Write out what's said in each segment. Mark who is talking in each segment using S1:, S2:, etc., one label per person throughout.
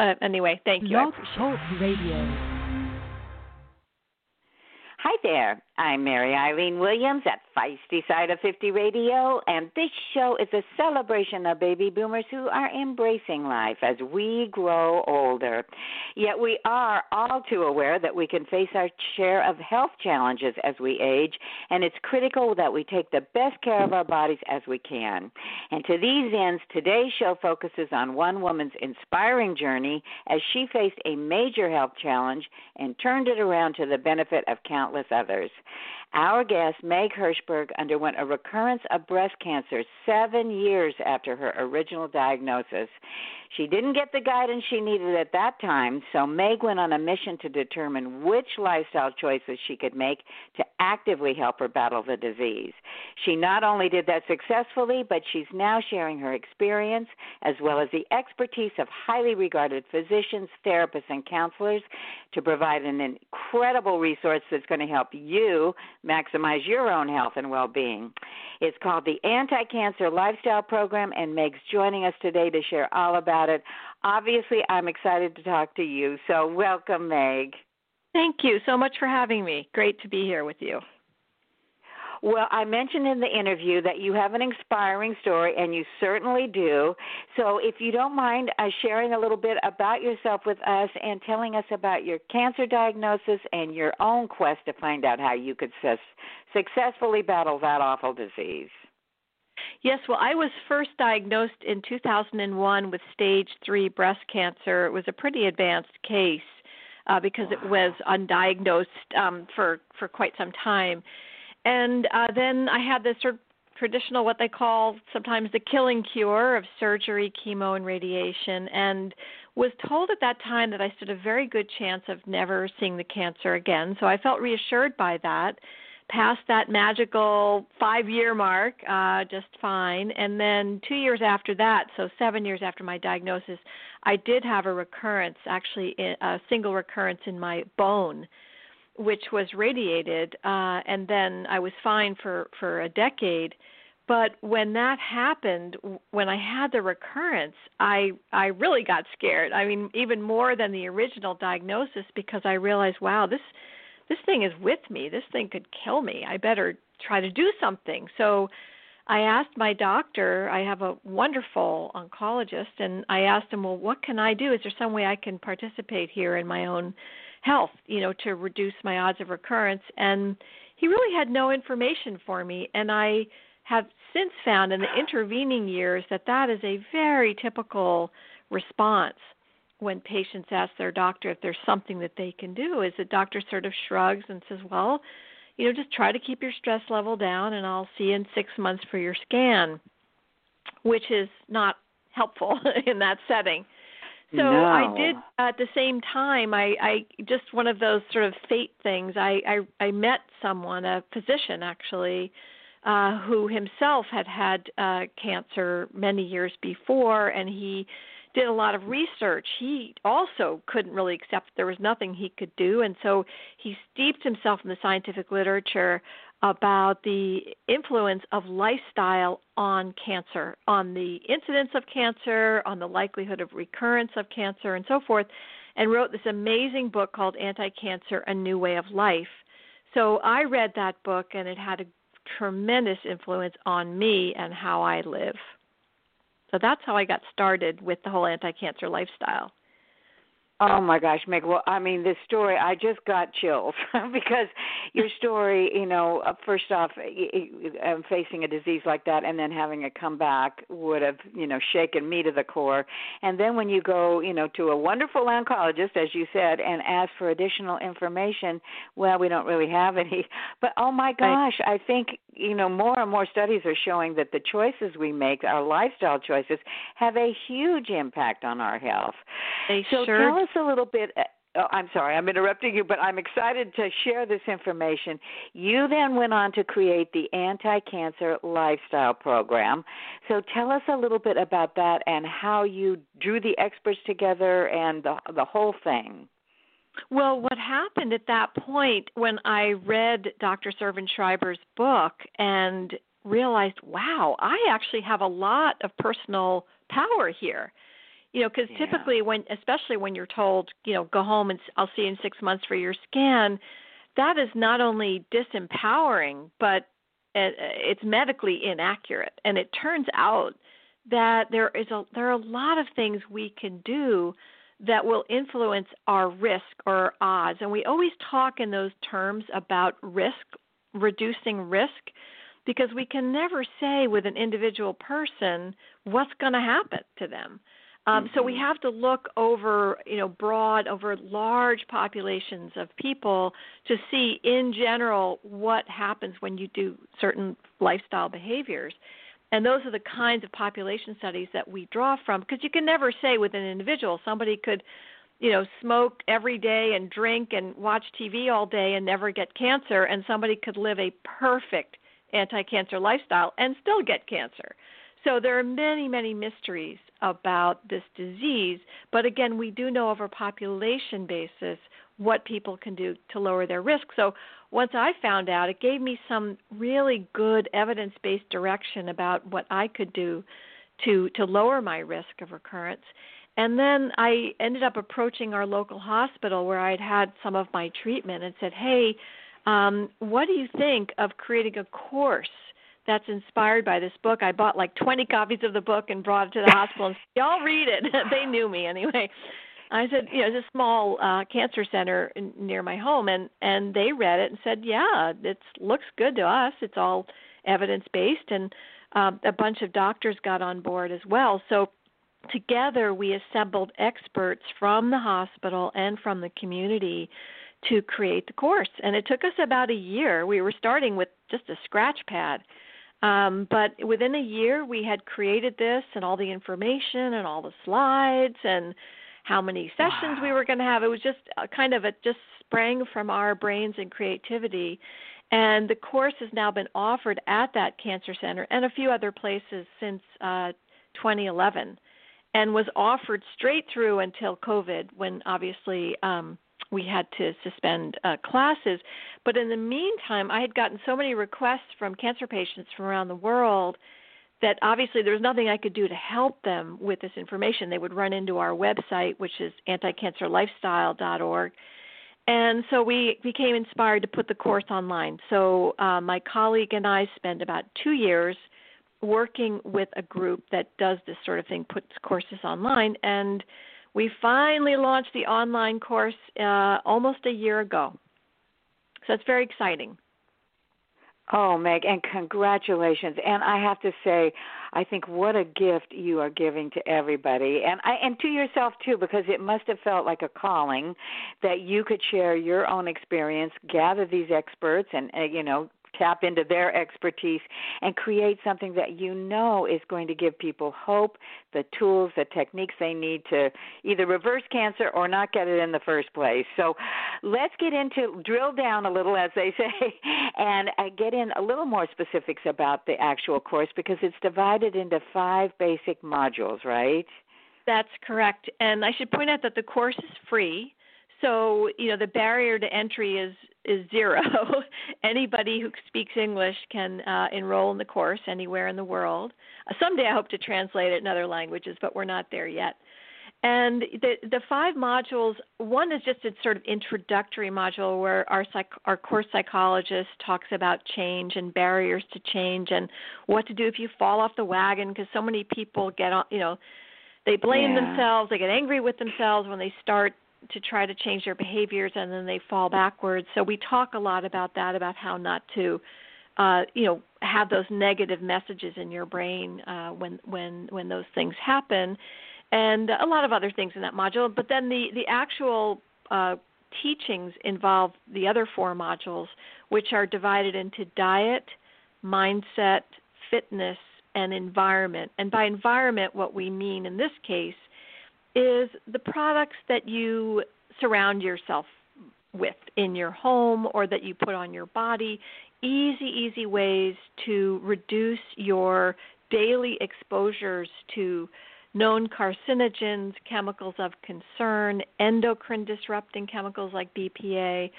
S1: uh, anyway, thank you.
S2: Blog Talk Radio.
S3: Hi there. I'm Mary Eileen Williams at Feisty Side of 50 Radio, and this show is a celebration of baby boomers who are embracing life as we grow older. Yet we are all too aware that we can face our share of health challenges as we age, and it's critical that we take the best care of our bodies as we can. And to these ends, today's show focuses on one woman's inspiring journey as she faced a major health challenge and turned it around to the benefit of countless others. Our guest, Meg Hirshberg, underwent a recurrence of breast cancer seven years after her original diagnosis. She didn't get the guidance she needed at that time, so Meg went on a mission to determine which lifestyle choices she could make to actively help her battle the disease. She not only did that successfully, but she's now sharing her experience as well as the expertise of highly regarded physicians, therapists, and counselors to provide an incredible resource that's going to help you maximize your own health and well being. It's called the Anti Cancer Lifestyle Program, and Meg's joining us today to share all about about it. Obviously, I'm excited to talk to you. So, welcome, Meg.
S1: Thank you so much for having me. Great to be here with you.
S3: Well, I mentioned in the interview that you have an inspiring story, and you certainly do. So, if you don't mind uh, sharing a little bit about yourself with us and telling us about your cancer diagnosis and your own quest to find out how you could su- successfully battle that awful disease.
S1: Yes, well, I was first diagnosed in 2001 with stage three breast cancer. It was a pretty advanced case uh, because it was undiagnosed um, for for quite some time, and uh, then I had this sort of traditional what they call sometimes the killing cure of surgery, chemo, and radiation, and was told at that time that I stood a very good chance of never seeing the cancer again. So I felt reassured by that passed that magical five year mark uh, just fine. And then two years after that, so seven years after my diagnosis, I did have a recurrence, actually a single recurrence in my bone, which was radiated, uh, and then I was fine for for a decade. But when that happened, when I had the recurrence, I I really got scared. I mean, even more than the original diagnosis because I realized, wow, this this thing is with me. This thing could kill me. I better try to do something. So I asked my doctor, I have a wonderful oncologist, and I asked him, well, what can I do? Is there some way I can participate here in my own health, you know, to reduce my odds of recurrence? And he really had no information for me. And I have since found in the intervening years that that is a very typical response when patients ask their doctor if there's something that they can do. Is the doctor sort of shrugs and says well you know just try to keep your stress level down and i'll see you in six months for your scan which is not helpful in that setting. So
S3: no.
S1: i did at the same time i i just one of those sort of fate things. I i i met someone a physician actually uh who himself had had uh cancer many years before and he did a lot of research. He also couldn't really accept there was nothing he could do, and so he steeped himself in the scientific literature about the influence of lifestyle on cancer, on the incidence of cancer, on the likelihood of recurrence of cancer, and so forth, and wrote this amazing book called Anti Cancer A New Way of Life. So I read that book, and it had a tremendous influence on me and how I live. So that's how I got started with the whole anti cancer lifestyle.
S3: Oh my gosh, Meg. Well, I mean, this story, I just got chills because your story, you know, uh, first off, um, facing a disease like that and then having it come back would have, you know, shaken me to the core. And then when you go, you know, to a wonderful oncologist, as you said, and ask for additional information, well, we don't really have any. But oh my gosh, I think, you know, more and more studies are showing that the choices we make, our lifestyle choices, have a huge impact on our health.
S1: They
S3: so
S1: sure
S3: tell us a little bit. Uh, oh, I'm sorry, I'm interrupting you, but I'm excited to share this information. You then went on to create the Anti Cancer Lifestyle Program. So tell us a little bit about that and how you drew the experts together and the, the whole thing.
S1: Well, what happened at that point when I read Dr. Servan Schreiber's book and realized, wow, I actually have a lot of personal power here You know, because
S3: Yeah.
S1: typically when, especially when you're told, you know, go home and I'll see you in six months for your scan, that is not only disempowering, but it's medically inaccurate. And it turns out that there is a there are a lot of things we can do that will influence our risk or odds. And we always talk in those terms about risk, reducing risk, because we can never say with an individual person what's going to happen to them. Um, So we
S3: Mhm.
S1: have to look over, you know, broad, over large populations of people to see, in general, what happens when you do certain lifestyle behaviors. And those are the kinds of population studies that we draw from, because you can never say with an individual somebody could, you know, smoke every day and drink and watch TV all day and never get cancer, and somebody could live a perfect anti-cancer lifestyle and still get cancer. So there are many, many mysteries about this disease, but again, we do know over a population basis what people can do to lower their risk. So once I found out, it gave me some really good evidence-based direction about what I could do to to lower my risk of recurrence. And then I ended up approaching our local hospital where I'd had some of my treatment and said, "Hey, um, what do you think of creating a course that's inspired by this book. I bought like 20 copies of the book and brought it to the hospital and said, y'all read it. they knew me anyway. I said, you know, it's a small uh cancer center in, near my home and and they read it and said, "Yeah, it looks good to us. It's all evidence-based." And um a bunch of doctors got on board as well. So together we assembled experts from the hospital and from the community to create the course. And it took us about a year. We were starting with just a scratch pad. Um, but within a year, we had created this and all the information and all the slides and how many sessions
S3: Wow.
S1: we were going to have. It was just uh, kind of it just sprang from our brains and creativity. And the course has now been offered at that cancer center and a few other places since uh, 2011, and was offered straight through until COVID, when obviously um, we had to suspend uh, classes. But in the meantime, I had gotten so many requests from cancer patients from around the world that obviously there was nothing I could do to help them with this information. They would run into our website, which is anticancerlifestyle.org. And so we became inspired to put the course online. So uh, my colleague and I spent about two years working with a group that does this sort of thing, puts courses online, and we finally launched the online course uh, almost a year ago. So it's very exciting.
S3: Oh, Meg, and congratulations. And I have to say, I think what a gift you are giving to everybody and I and to yourself too because it must have felt like a calling that you could share your own experience, gather these experts and uh, you know, tap into their expertise and create something that you know is going to give people hope, the tools, the techniques they need to either reverse cancer or not get it in the first place. So let's get into drill down a little, as they say, and uh, get in a little more specifics about the actual course because it's divided into five basic modules, right?
S1: That's correct. And I should point out that the course is free. So, you know, the barrier to entry is is zero. Anybody who speaks English can uh, enroll in the course anywhere in the world. Uh, someday I hope to translate it in other languages, but we're not there yet. And the the five modules, one is just a sort of introductory module where our psych, our course psychologist talks about change and barriers to change and what to do if you fall off the wagon because so many people get on, you know, they blame
S3: Yeah.
S1: themselves, they get angry with themselves when they start to try to change their behaviors and then they fall backwards. So we talk a lot about that about how not to uh you know have those negative messages in your brain uh when when when those things happen and a lot of other things in that module but then the the actual uh teachings involve the other four modules which are divided into diet, mindset, fitness and environment. And by environment what we mean in this case is the products that you surround yourself with in your home or that you put on your body. Easy, easy ways to reduce your daily exposures to known carcinogens, chemicals of concern, endocrine disrupting chemicals like BPA.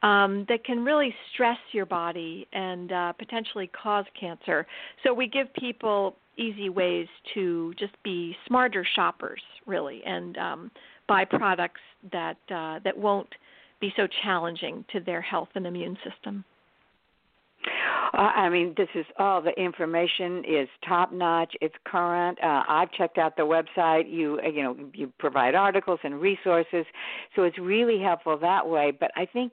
S1: Um, that can really stress your body and uh, potentially cause cancer. So we give people easy ways to just be smarter shoppers, really, and um, buy products that uh, that won't be so challenging to their health and immune system.
S3: Uh, I mean, this is all the information is top notch. It's current. Uh, I've checked out the website. You uh, you know you provide articles and resources, so it's really helpful that way. But I think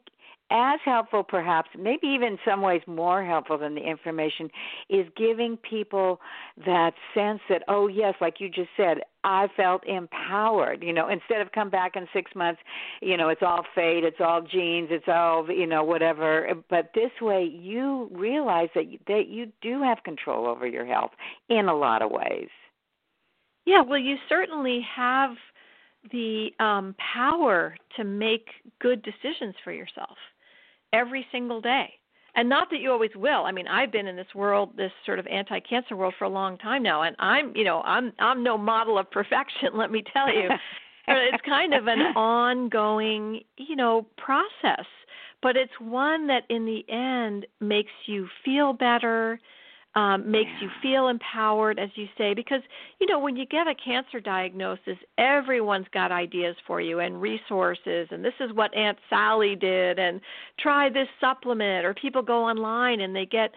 S3: as helpful, perhaps, maybe even in some ways more helpful than the information, is giving people that sense that, oh, yes, like you just said, I felt empowered. You know, instead of come back in six months, you know, it's all fate, it's all genes, it's all, you know, whatever. But this way, you realize that that you do have control over your health in a lot of ways.
S1: Yeah, well, you certainly have the um, power to make good decisions for yourself every single day. And not that you always will. I mean, I've been in this world, this sort of anti-cancer world for a long time now, and I'm, you know, I'm I'm no model of perfection, let me tell you. it's kind of an ongoing, you know, process, but it's one that in the end makes you feel better um, makes you feel empowered, as you say, because you know when you get a cancer diagnosis, everyone's got ideas for you and resources, and this is what Aunt Sally did, and try this supplement, or people go online and they get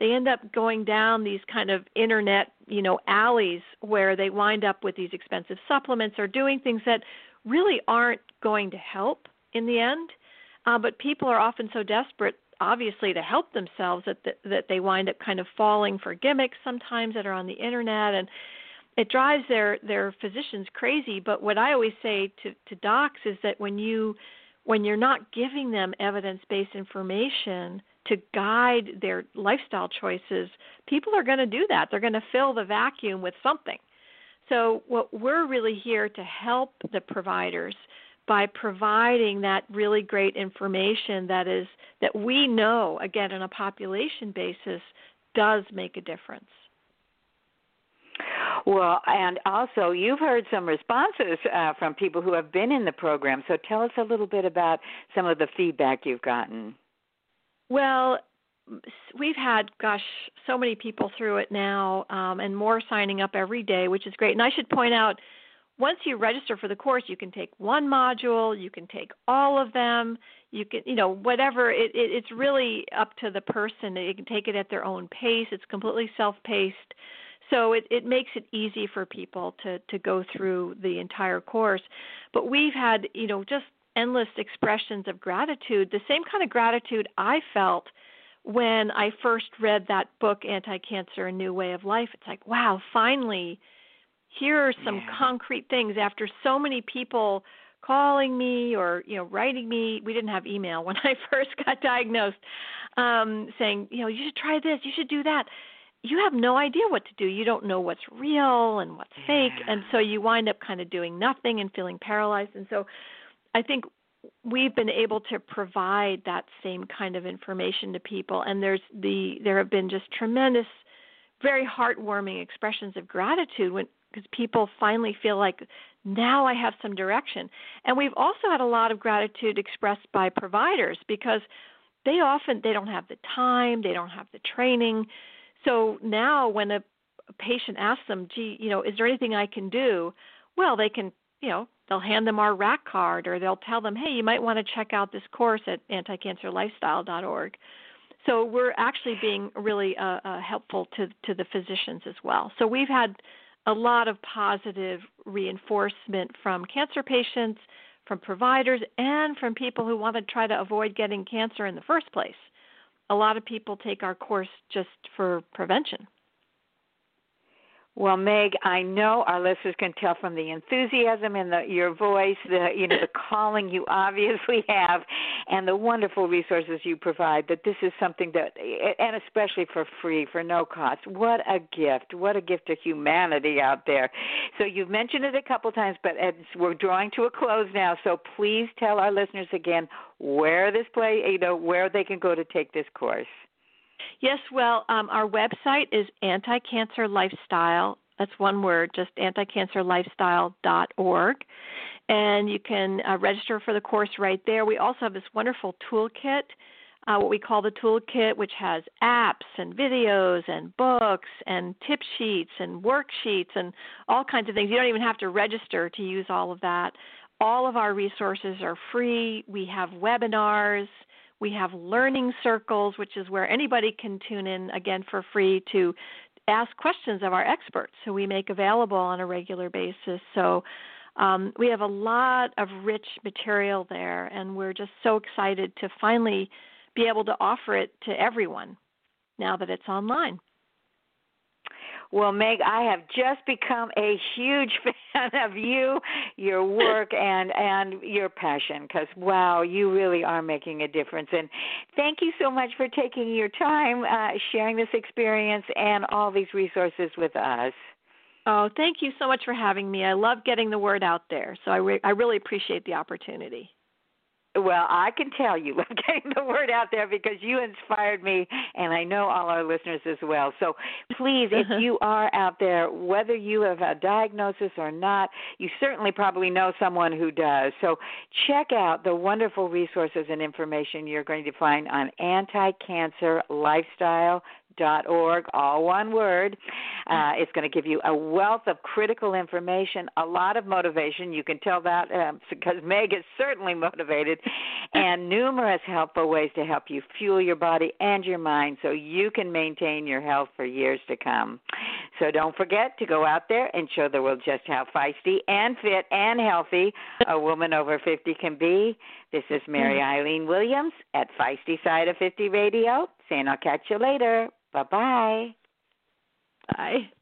S1: they end up going down these kind of internet you know alleys where they wind up with these expensive supplements or doing things that really aren't going to help in the end. Uh, but people are often so desperate obviously to help themselves that the, that they wind up kind of falling for gimmicks sometimes that are on the internet and it drives their their physicians crazy. But what i always say to to docs is that when you when you're not giving them evidence based information to guide their lifestyle choices people are going to do that. They're going to fill the vacuum with something. So what we're really here to help the providers by providing that really great information that is that we know again on a population basis does make a difference.
S3: Well, and also you've heard some responses uh, from people who have been in the program. So tell us a little bit about some of the feedback you've gotten.
S1: Well, we've had gosh so many people through it now um, and more signing up every day which is great and i should point out once you register for the course, you can take one module, you can take all of them, you can, you know, whatever. It, it, it's really up to the person. They can take it at their own pace. It's completely self-paced, so it, it makes it easy for people to to go through the entire course. But we've had, you know, just endless expressions of gratitude. The same kind of gratitude I felt when I first read that book, Anti Cancer: A New Way of Life. It's like, wow, finally here are some yeah. concrete things after so many people calling me or you know writing me. We didn't have email when i first got diagnosed um saying you know you should try this. You should do that. You have no idea what to do. You don't know what's real and what's yeah. fake. And so you wind up kind of doing nothing and feeling paralyzed. And so i think we've been able to provide that same kind of information to people. And there's the there have been just tremendous very heartwarming expressions of gratitude when because people finally feel like now I have some direction. And we've also had a lot of gratitude expressed by providers because they often they don't have the time, they don't have the training. So now when a, a patient asks them, "Gee, you know, is there anything I can do?" Well, they can, you know, they'll hand them our RAC card or they'll tell them, "Hey, you might want to check out this course at anticancerlifestyle.org." So we're actually being really uh, uh, helpful to to the physicians as well. So we've had a lot of positive reinforcement from cancer patients, from providers, and from people who want to try to avoid getting cancer in the first place. A lot of people take our course just for prevention.
S3: Well, Meg, I know our listeners can tell from the enthusiasm in the, your voice, the you know the calling you obviously have, and the wonderful resources you provide. That this is something that, and especially for free, for no cost. What a gift! What a gift to humanity out there. So you've mentioned it a couple times, but we're drawing to a close now. So please tell our listeners again where this play, you know, where they can go to take this course.
S1: Yes, well, um, our website is anti-cancer lifestyle. That's one word, just anticancerlifestyle.org. And you can uh, register for the course right there. We also have this wonderful toolkit uh, what we call the toolkit, which has apps and videos and books and tip sheets and worksheets and all kinds of things. You don't even have to register to use all of that. All of our resources are free. We have webinars. We have learning circles, which is where anybody can tune in again for free to ask questions of our experts who we make available on a regular basis. So um, we have a lot of rich material there, and we're just so excited to finally be able to offer it to everyone now that it's online.
S3: Well, Meg, I have just become a huge fan of you, your work, and and your passion. Because wow, you really are making a difference. And thank you so much for taking your time, uh, sharing this experience and all these resources with us.
S1: Oh, thank you so much for having me. I love getting the word out there, so I re- I really appreciate the opportunity.
S3: Well, I can tell you, I'm getting the word out there because you inspired me, and I know all our listeners as well. So please, if uh-huh. you are out there, whether you have a diagnosis or not, you certainly probably know someone who does. So check out the wonderful resources and information you're going to find on anti cancer lifestyle dot org, all one word. Uh, it's going to give you a wealth of critical information, a lot of motivation. You can tell that uh, because Meg is certainly motivated, and numerous helpful ways to help you fuel your body and your mind so you can maintain your health for years to come. So don't forget to go out there and show the world just how feisty and fit and healthy a woman over 50 can be. This is Mary mm-hmm. Eileen Williams at Feisty Side of 50 Radio saying I'll catch you later. Bye-bye.
S1: Bye.